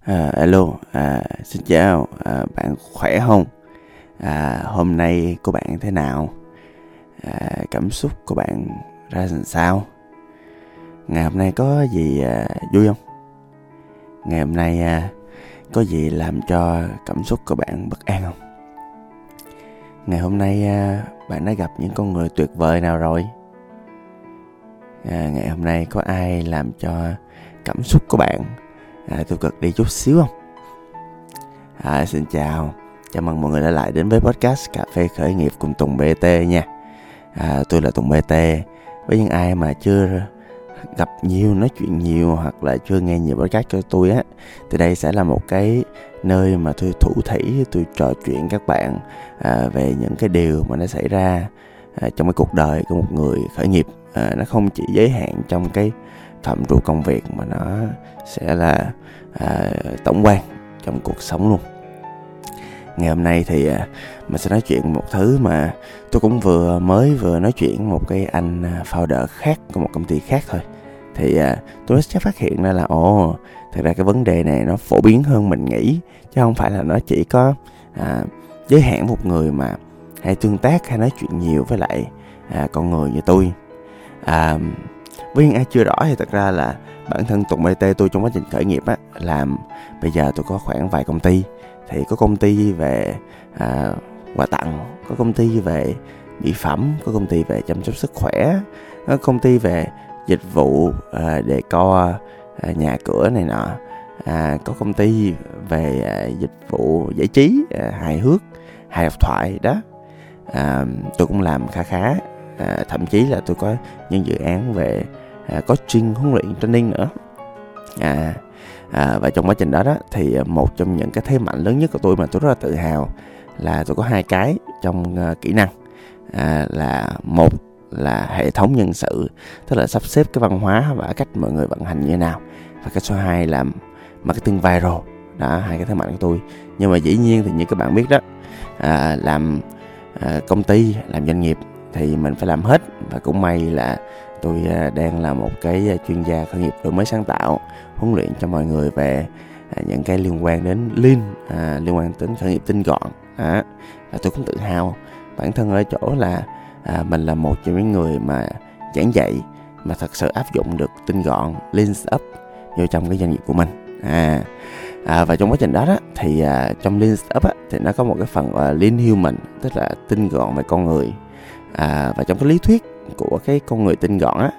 À, alo, à, xin chào, à, bạn khỏe không? À, hôm nay của bạn thế nào? À, cảm xúc của bạn ra làm sao? Ngày hôm nay có gì à, vui không? Ngày hôm nay à, có gì làm cho cảm xúc của bạn bất an không? Ngày hôm nay à, bạn đã gặp những con người tuyệt vời nào rồi? À, ngày hôm nay có ai làm cho cảm xúc của bạn à, tiêu cực đi chút xíu không? À, xin chào, chào mừng mọi người đã lại đến với podcast Cà phê khởi nghiệp cùng Tùng BT nha. À, tôi là Tùng BT. Với những ai mà chưa gặp nhiều, nói chuyện nhiều hoặc là chưa nghe nhiều podcast của tôi á, thì đây sẽ là một cái nơi mà tôi thủ thủy, tôi trò chuyện các bạn à, về những cái điều mà nó xảy ra à, trong cái cuộc đời của một người khởi nghiệp. À, nó không chỉ giới hạn trong cái phạm trù công việc mà nó sẽ là à, tổng quan trong cuộc sống luôn. Ngày hôm nay thì à, mình sẽ nói chuyện một thứ mà tôi cũng vừa mới vừa nói chuyện một cái anh à, founder khác của một công ty khác thôi. Thì à, tôi sẽ phát hiện ra là ồ thật ra cái vấn đề này nó phổ biến hơn mình nghĩ chứ không phải là nó chỉ có à, giới hạn một người mà hay tương tác hay nói chuyện nhiều với lại à, con người như tôi. À, với những ai chưa rõ thì thật ra là bản thân Tùng BT tôi trong quá trình khởi nghiệp á làm bây giờ tôi có khoảng vài công ty. Thì có công ty về à, quà tặng có công ty về mỹ phẩm có công ty về chăm sóc sức khỏe có công ty về dịch vụ à, để co à, nhà cửa này nọ. À, có công ty về à, dịch vụ giải trí à, hài hước hài độc thoại đó. À, tôi cũng làm khá khá à, thậm chí là tôi có những dự án về à, coaching huấn luyện training nữa. À, à, và trong quá trình đó đó thì một trong những cái thế mạnh lớn nhất của tôi mà tôi rất là tự hào là tôi có hai cái trong uh, kỹ năng. À, là một là hệ thống nhân sự tức là sắp xếp cái văn hóa và cách mọi người vận hành như thế nào. Và cái số 2 là marketing viral. Đó hai cái thế mạnh của tôi. Nhưng mà dĩ nhiên thì như các bạn biết đó à, làm à, công ty làm doanh nghiệp thì mình phải làm hết. Và cũng may là tôi à, đang là một cái chuyên gia khởi nghiệp đổi mới sáng tạo huấn luyện cho mọi người về à, những cái liên quan đến lean à, liên quan đến khởi nghiệp tinh gọn. À, và tôi cũng tự hào bản thân ở chỗ là à, mình là một trong những người mà giảng dạy mà thật sự áp dụng được tinh gọn lean up vô trong cái doanh nghiệp của mình. À, à và trong quá trình đó, đó thì à, trong lean up á, thì nó có một cái phần là lean human tức là tinh gọn về con người à, và trong cái lý thuyết của cái con người tinh gọn á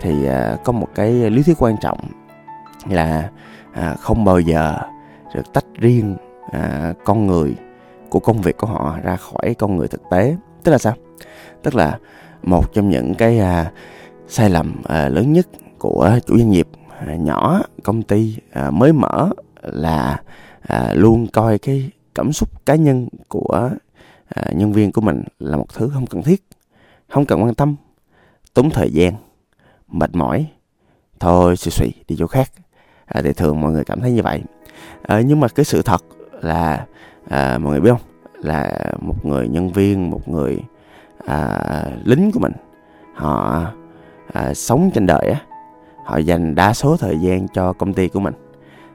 thì à, có một cái lý thuyết quan trọng là à, không bao giờ được tách riêng à, con người của công việc của họ ra khỏi con người thực tế. Tức là sao? Tức là một trong những cái à, sai lầm à, lớn nhất của chủ doanh nghiệp à, nhỏ công ty à, mới mở là à, luôn coi cái cảm xúc cá nhân của à, nhân viên của mình là một thứ không cần thiết không cần quan tâm. Tốn thời gian mệt mỏi. Thôi xì xì đi chỗ khác. À, thì thường mọi người cảm thấy như vậy. À, nhưng mà cái sự thật là à, mọi người biết không? Là một người nhân viên một người à, lính của mình họ à, sống trên đời á họ dành đa số thời gian cho công ty của mình.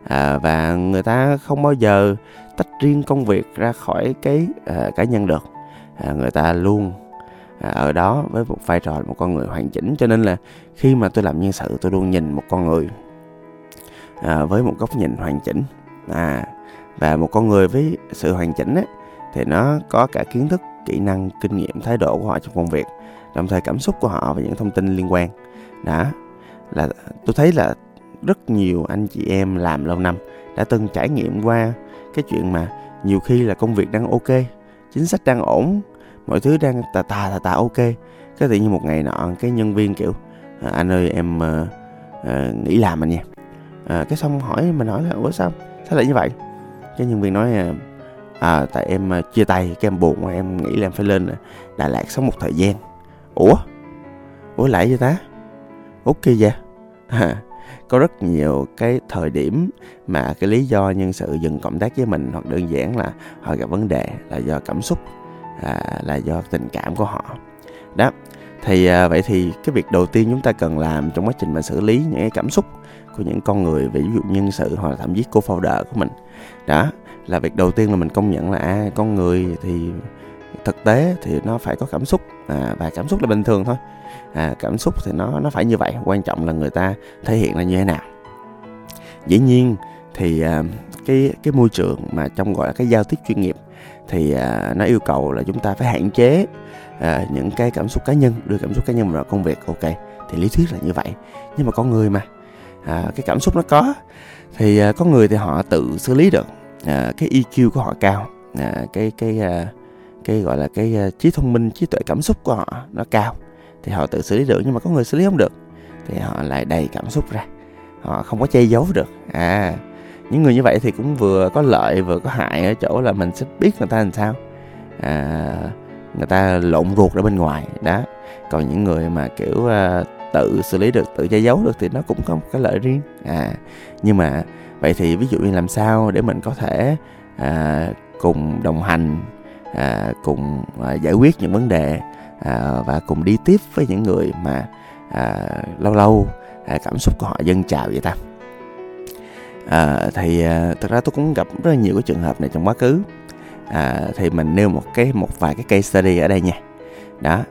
À, và người ta không bao giờ tách riêng công việc ra khỏi cái à, cá nhân được. À, người ta luôn ở đó với một vai trò một con người hoàn chỉnh cho nên là khi mà tôi làm nhân sự tôi luôn nhìn một con người à, với một góc nhìn hoàn chỉnh. À và một con người với sự hoàn chỉnh ấy, thì nó có cả kiến thức kỹ năng kinh nghiệm thái độ của họ trong công việc đồng thời cảm xúc của họ và những thông tin liên quan. Đó là tôi thấy là rất nhiều anh chị em làm lâu năm đã từng trải nghiệm qua cái chuyện mà nhiều khi là công việc đang ok chính sách đang ổn mọi thứ đang tà tà tà tà ok. Cái tự nhiên một ngày nọ cái nhân viên kiểu à, anh ơi em à, à, nghỉ làm anh nha. À, cái xong hỏi mình hỏi là ủa sao sao lại như vậy? Cái nhân viên nói à, à tại em chia tay cái em buồn mà em nghĩ là em phải lên Đà Lạt sống một thời gian. Ủa? Ủa lại vậy ta? Ok vậy? À, có rất nhiều cái thời điểm mà cái lý do nhân sự dừng cộng tác với mình hoặc đơn giản là họ gặp vấn đề là do cảm xúc à, là do tình cảm của họ. Đó thì à, vậy thì cái việc đầu tiên chúng ta cần làm trong quá trình mà xử lý những cái cảm xúc của những con người ví dụ nhân sự hoặc là thậm chí cô founder của mình. Đó là việc đầu tiên là mình công nhận là à, con người thì thực tế thì nó phải có cảm xúc à, và cảm xúc là bình thường thôi. À, cảm xúc thì nó nó phải như vậy quan trọng là người ta thể hiện là như thế nào. Dĩ nhiên thì à, cái cái môi trường mà trong gọi là cái giao tiếp chuyên nghiệp thì à, nó yêu cầu là chúng ta phải hạn chế à, những cái cảm xúc cá nhân đưa cảm xúc cá nhân vào công việc. Ok thì lý thuyết là như vậy. Nhưng mà con người mà à, cái cảm xúc nó có thì à, có người thì họ tự xử lý được à, cái EQ của họ cao à, cái cái à, cái gọi là cái à, trí thông minh trí tuệ cảm xúc của họ nó cao thì họ tự xử lý được. Nhưng mà có người xử lý không được thì họ lại đầy cảm xúc ra họ không có che giấu được. À những người như vậy thì cũng vừa có lợi vừa có hại ở chỗ là mình sẽ biết người ta làm sao. À, người ta lộn ruột ở bên ngoài đó. Còn những người mà kiểu à, tự xử lý được tự che giấu được thì nó cũng có một cái lợi riêng. À nhưng mà vậy thì ví dụ như làm sao để mình có thể à, cùng đồng hành à, cùng à, giải quyết những vấn đề à, và cùng đi tiếp với những người mà à, lâu lâu à, cảm xúc của họ dâng trào vậy ta? À, thì à, thật ra tôi cũng gặp rất là nhiều cái trường hợp này trong quá khứ. À, thì mình nêu một cái một vài cái case study ở đây nha. Đó.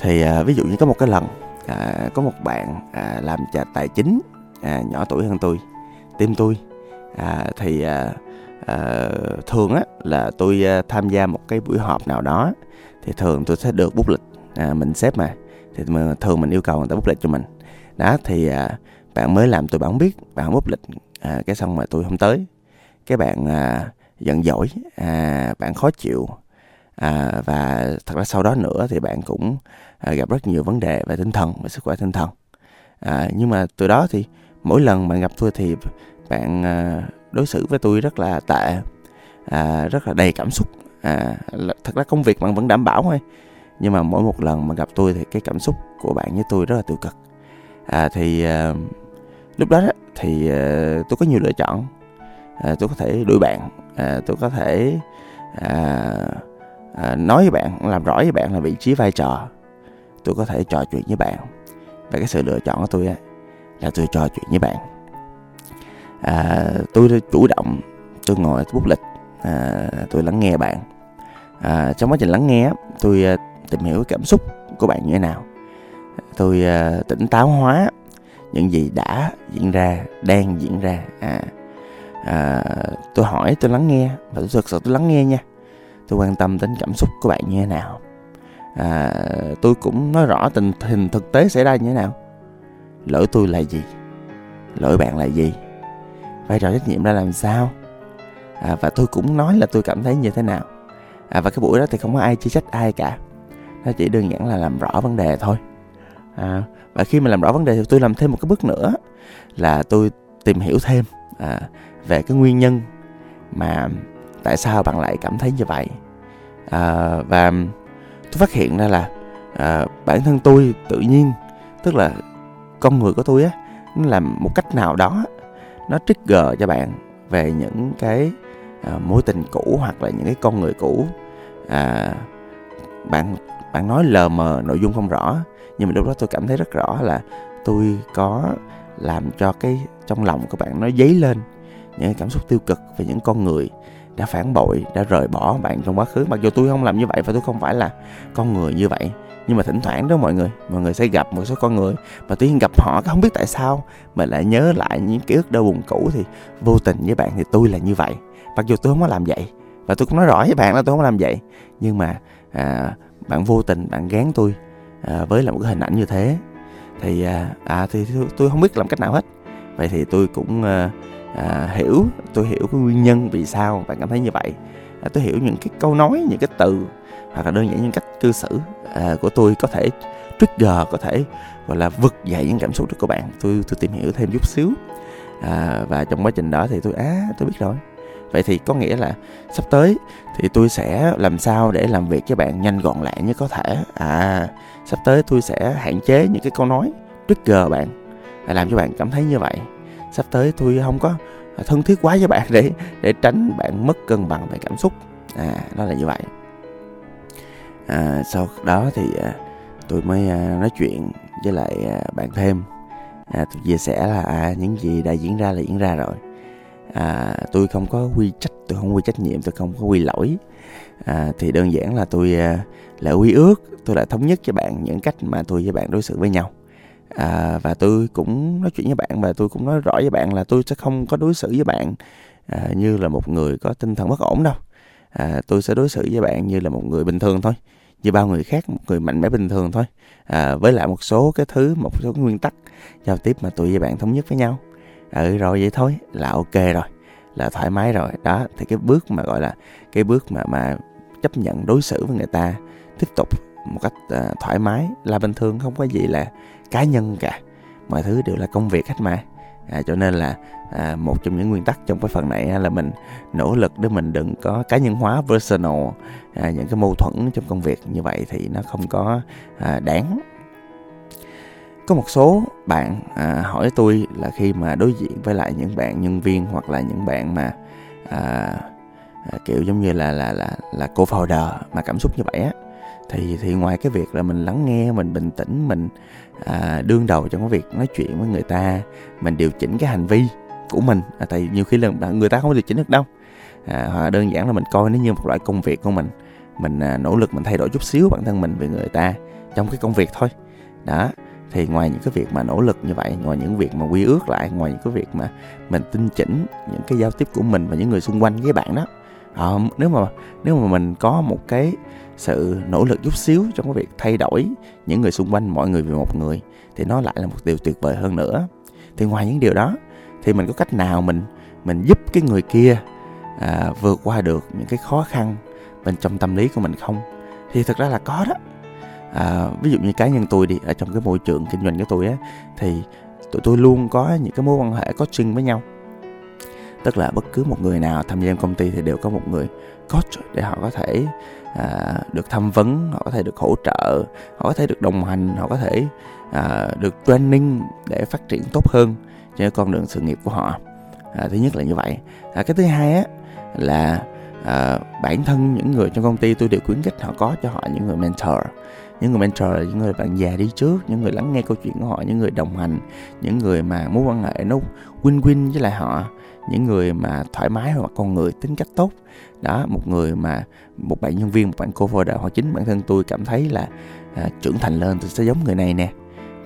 Thì à, ví dụ như có một cái lần à, có một bạn à, làm trà tài chính à, nhỏ tuổi hơn tôi tim tôi. À, thì à, à, thường á là tôi à, tham gia một cái buổi họp nào đó thì thường tôi sẽ được bút lịch à, mình xếp mà. Thì mà thường mình yêu cầu người ta bút lịch cho mình. Đó thì à, bạn mới làm tôi bạn không biết bạn không bút lịch à, cái xong mà tôi không tới cái bạn à, giận dỗi à, bạn khó chịu à, và thật ra sau đó nữa thì bạn cũng à, gặp rất nhiều vấn đề về tinh thần về sức khỏe tinh thần. À, nhưng mà từ đó thì mỗi lần bạn gặp tôi thì bạn à, đối xử với tôi rất là tệ à, rất là đầy cảm xúc. À, thật ra công việc bạn vẫn đảm bảo thôi nhưng mà mỗi một lần mà gặp tôi thì cái cảm xúc của bạn với tôi rất là tiêu cực. À, thì à, lúc đó, đó thì uh, tôi có nhiều lựa chọn. Uh, tôi có thể đuổi bạn uh, tôi có thể uh, uh, nói với bạn làm rõ với bạn là vị trí vai trò. Tôi có thể trò chuyện với bạn. Và cái sự lựa chọn của tôi là tôi trò chuyện với bạn. À, tôi chủ động tôi ngồi bút lịch à, tôi lắng nghe bạn. À, trong quá trình lắng nghe tôi tìm hiểu cảm xúc của bạn như thế nào. Tôi à, tỉnh táo hóa những gì đã diễn ra đang diễn ra. À, à, tôi hỏi tôi lắng nghe. Và tôi thực sự tôi lắng nghe nha. Tôi quan tâm đến cảm xúc của bạn như thế nào. À, tôi cũng nói rõ tình hình thực tế xảy ra như thế nào. Lỗi tôi là gì? Lỗi bạn là gì? Vai trò trách nhiệm ra làm sao? À, và tôi cũng nói là tôi cảm thấy như thế nào. À, và cái buổi đó thì không có ai chỉ trách ai cả. Nó chỉ đơn giản là làm rõ vấn đề thôi à, và khi mà làm rõ vấn đề thì tôi làm thêm một cái bước nữa là tôi tìm hiểu thêm à, về cái nguyên nhân mà tại sao bạn lại cảm thấy như vậy. À, và tôi phát hiện ra là à, bản thân tôi tự nhiên tức là con người của tôi á nó làm một cách nào đó nó trigger cho bạn về những cái à, mối tình cũ hoặc là những cái con người cũ. À, bạn bạn nói lờ mờ nội dung không rõ nhưng mà lúc đó tôi cảm thấy rất rõ là tôi có làm cho cái trong lòng của bạn nó dấy lên những cảm xúc tiêu cực về những con người đã phản bội đã rời bỏ bạn trong quá khứ. Mặc dù tôi không làm như vậy và tôi không phải là con người như vậy nhưng mà thỉnh thoảng đó mọi người mọi người sẽ gặp một số con người mà tuy nhiên gặp họ không biết tại sao mà lại nhớ lại những ký ức đau buồn cũ thì vô tình với bạn thì tôi là như vậy. Mặc dù tôi không có làm vậy và tôi cũng nói rõ với bạn là tôi không có làm vậy nhưng mà à, bạn vô tình bạn gán tôi à, với là một cái hình ảnh như thế. Thì à, à thì tôi, không biết làm cách nào hết. Vậy thì tôi cũng à, à, hiểu tôi hiểu cái nguyên nhân vì sao bạn cảm thấy như vậy. À, tôi hiểu những cái câu nói những cái từ hoặc là đơn giản những cách cư xử à, của tôi có thể trigger có thể gọi là vực dậy những cảm xúc của bạn. Tôi tôi tìm hiểu thêm chút xíu. À, và trong quá trình đó thì tôi á à, tôi biết rồi vậy thì có nghĩa là sắp tới thì tôi sẽ làm sao để làm việc với bạn nhanh gọn lẹ nhất có thể. À sắp tới tôi sẽ hạn chế những cái câu nói trigger bạn làm cho bạn cảm thấy như vậy. Sắp tới tôi không có thân thiết quá với bạn để để tránh bạn mất cân bằng về cảm xúc. À đó là như vậy. À, sau đó thì à, tôi mới à, nói chuyện với lại à, bạn thêm. À, tôi chia sẻ là à, những gì đã diễn ra là diễn ra rồi à, tôi không có quy trách tôi không quy trách nhiệm tôi không có quy lỗi. À, thì đơn giản là tôi à, lại quy ước tôi lại thống nhất với bạn những cách mà tôi với bạn đối xử với nhau. À, và tôi cũng nói chuyện với bạn và tôi cũng nói rõ với bạn là tôi sẽ không có đối xử với bạn à, như là một người có tinh thần bất ổn đâu. À, tôi sẽ đối xử với bạn như là một người bình thường thôi như bao người khác một người mạnh mẽ bình thường thôi. À, với lại một số cái thứ một số cái nguyên tắc giao tiếp mà tôi với bạn thống nhất với nhau ừ rồi vậy thôi là ok rồi là thoải mái rồi. Đó thì cái bước mà gọi là cái bước mà mà chấp nhận đối xử với người ta tiếp tục một cách uh, thoải mái là bình thường không có gì là cá nhân cả. Mọi thứ đều là công việc hết mà. À, cho nên là à, một trong những nguyên tắc trong cái phần này là mình nỗ lực để mình đừng có cá nhân hóa personal à, những cái mâu thuẫn trong công việc. Như vậy thì nó không có à, đáng có một số bạn à, hỏi tôi là khi mà đối diện với lại những bạn nhân viên hoặc là những bạn mà à, à, kiểu giống như là là là là cô founder mà cảm xúc như vậy á thì thì ngoài cái việc là mình lắng nghe mình bình tĩnh mình à, đương đầu trong cái việc nói chuyện với người ta mình điều chỉnh cái hành vi của mình à, tại nhiều khi là người ta không điều chỉnh được đâu. À, hoặc đơn giản là mình coi nó như một loại công việc của mình mình à, nỗ lực mình thay đổi chút xíu bản thân mình về người ta trong cái công việc thôi. Đó thì ngoài những cái việc mà nỗ lực như vậy ngoài những việc mà quy ước lại ngoài những cái việc mà mình tinh chỉnh những cái giao tiếp của mình và những người xung quanh với bạn đó à, nếu mà nếu mà mình có một cái sự nỗ lực chút xíu trong cái việc thay đổi những người xung quanh mọi người vì một người thì nó lại là một điều tuyệt vời hơn nữa. Thì ngoài những điều đó thì mình có cách nào mình mình giúp cái người kia à, vượt qua được những cái khó khăn bên trong tâm lý của mình không? Thì thực ra là có đó à, ví dụ như cá nhân tôi đi ở trong cái môi trường kinh doanh của tôi á thì tụi tôi luôn có những cái mối quan hệ coaching với nhau. Tức là bất cứ một người nào tham gia công ty thì đều có một người coach để họ có thể à, được tham vấn họ có thể được hỗ trợ họ có thể được đồng hành họ có thể à, được training để phát triển tốt hơn trên con đường sự nghiệp của họ. À, thứ nhất là như vậy. À, cái thứ hai á là à, bản thân những người trong công ty tôi đều khuyến khích họ có cho họ những người mentor. Những người mentor là những người bạn già đi trước những người lắng nghe câu chuyện của họ những người đồng hành những người mà mối quan hệ nó win win với lại họ những người mà thoải mái hoặc con người tính cách tốt. Đó một người mà một bạn nhân viên một bạn cô founder hoặc chính bản thân tôi cảm thấy là à, trưởng thành lên tôi sẽ giống người này nè.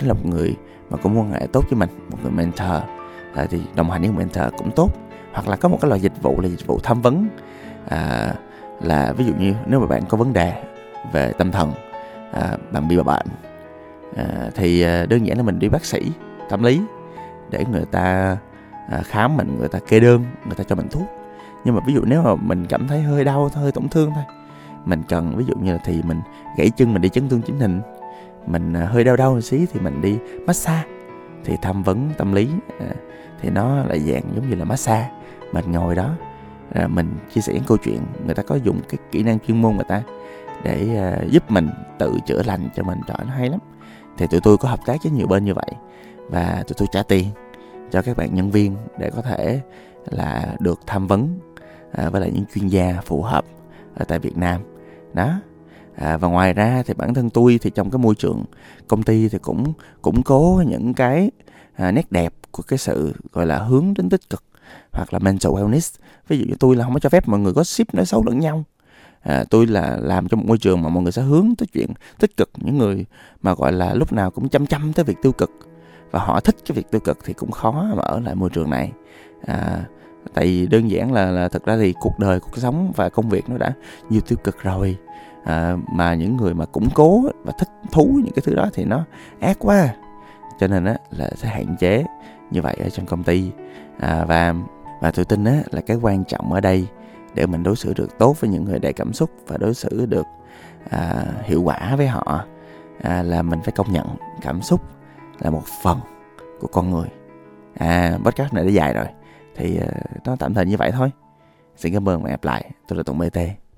Đó là một người mà có mối quan hệ tốt với mình một người mentor. À, thì đồng hành với mentor cũng tốt. Hoặc là có một cái loại dịch vụ là dịch vụ tham vấn à, là ví dụ như nếu mà bạn có vấn đề về tâm thần à, bạn bị bà bạn à, thì à, đơn giản là mình đi bác sĩ tâm lý để người ta à, khám mình người ta kê đơn người ta cho mình thuốc. Nhưng mà ví dụ nếu mà mình cảm thấy hơi đau hơi tổn thương thôi mình cần ví dụ như là thì mình gãy chân mình đi chấn thương chỉnh hình mình à, hơi đau đau một xí thì mình đi massage thì tham vấn tâm lý à, thì nó là dạng giống như là massage mình ngồi đó à, mình chia sẻ những câu chuyện người ta có dùng cái kỹ năng chuyên môn người ta để à, giúp mình tự chữa lành cho mình trời nó hay lắm. Thì tụi tôi có hợp tác với nhiều bên như vậy và tụi tôi trả tiền cho các bạn nhân viên để có thể là được tham vấn à, với lại những chuyên gia phù hợp ở tại Việt Nam. Đó. À, và ngoài ra thì bản thân tôi thì trong cái môi trường công ty thì cũng củng cố những cái à, nét đẹp của cái sự gọi là hướng đến tích cực hoặc là mental wellness. Ví dụ như tôi là không có cho phép mọi người có ship nói xấu lẫn nhau. À, tôi là làm trong một môi trường mà mọi người sẽ hướng tới chuyện tích cực. Những người mà gọi là lúc nào cũng chăm chăm tới việc tiêu cực và họ thích cái việc tiêu cực thì cũng khó mà ở lại môi trường này. À, tại vì đơn giản là, là thật ra thì cuộc đời cuộc sống và công việc nó đã nhiều tiêu cực rồi. À, mà những người mà củng cố và thích thú những cái thứ đó thì nó ác quá. Cho nên á là sẽ hạn chế như vậy ở trong công ty. À, và và tôi tin á là cái quan trọng ở đây để mình đối xử được tốt với những người đầy cảm xúc và đối xử được à, hiệu quả với họ à, là mình phải công nhận cảm xúc là một phần của con người. À podcast này đã dài rồi thì à, nó tạm thời như vậy thôi. Xin cảm ơn và hẹn gặp lại. Tôi là tùng bt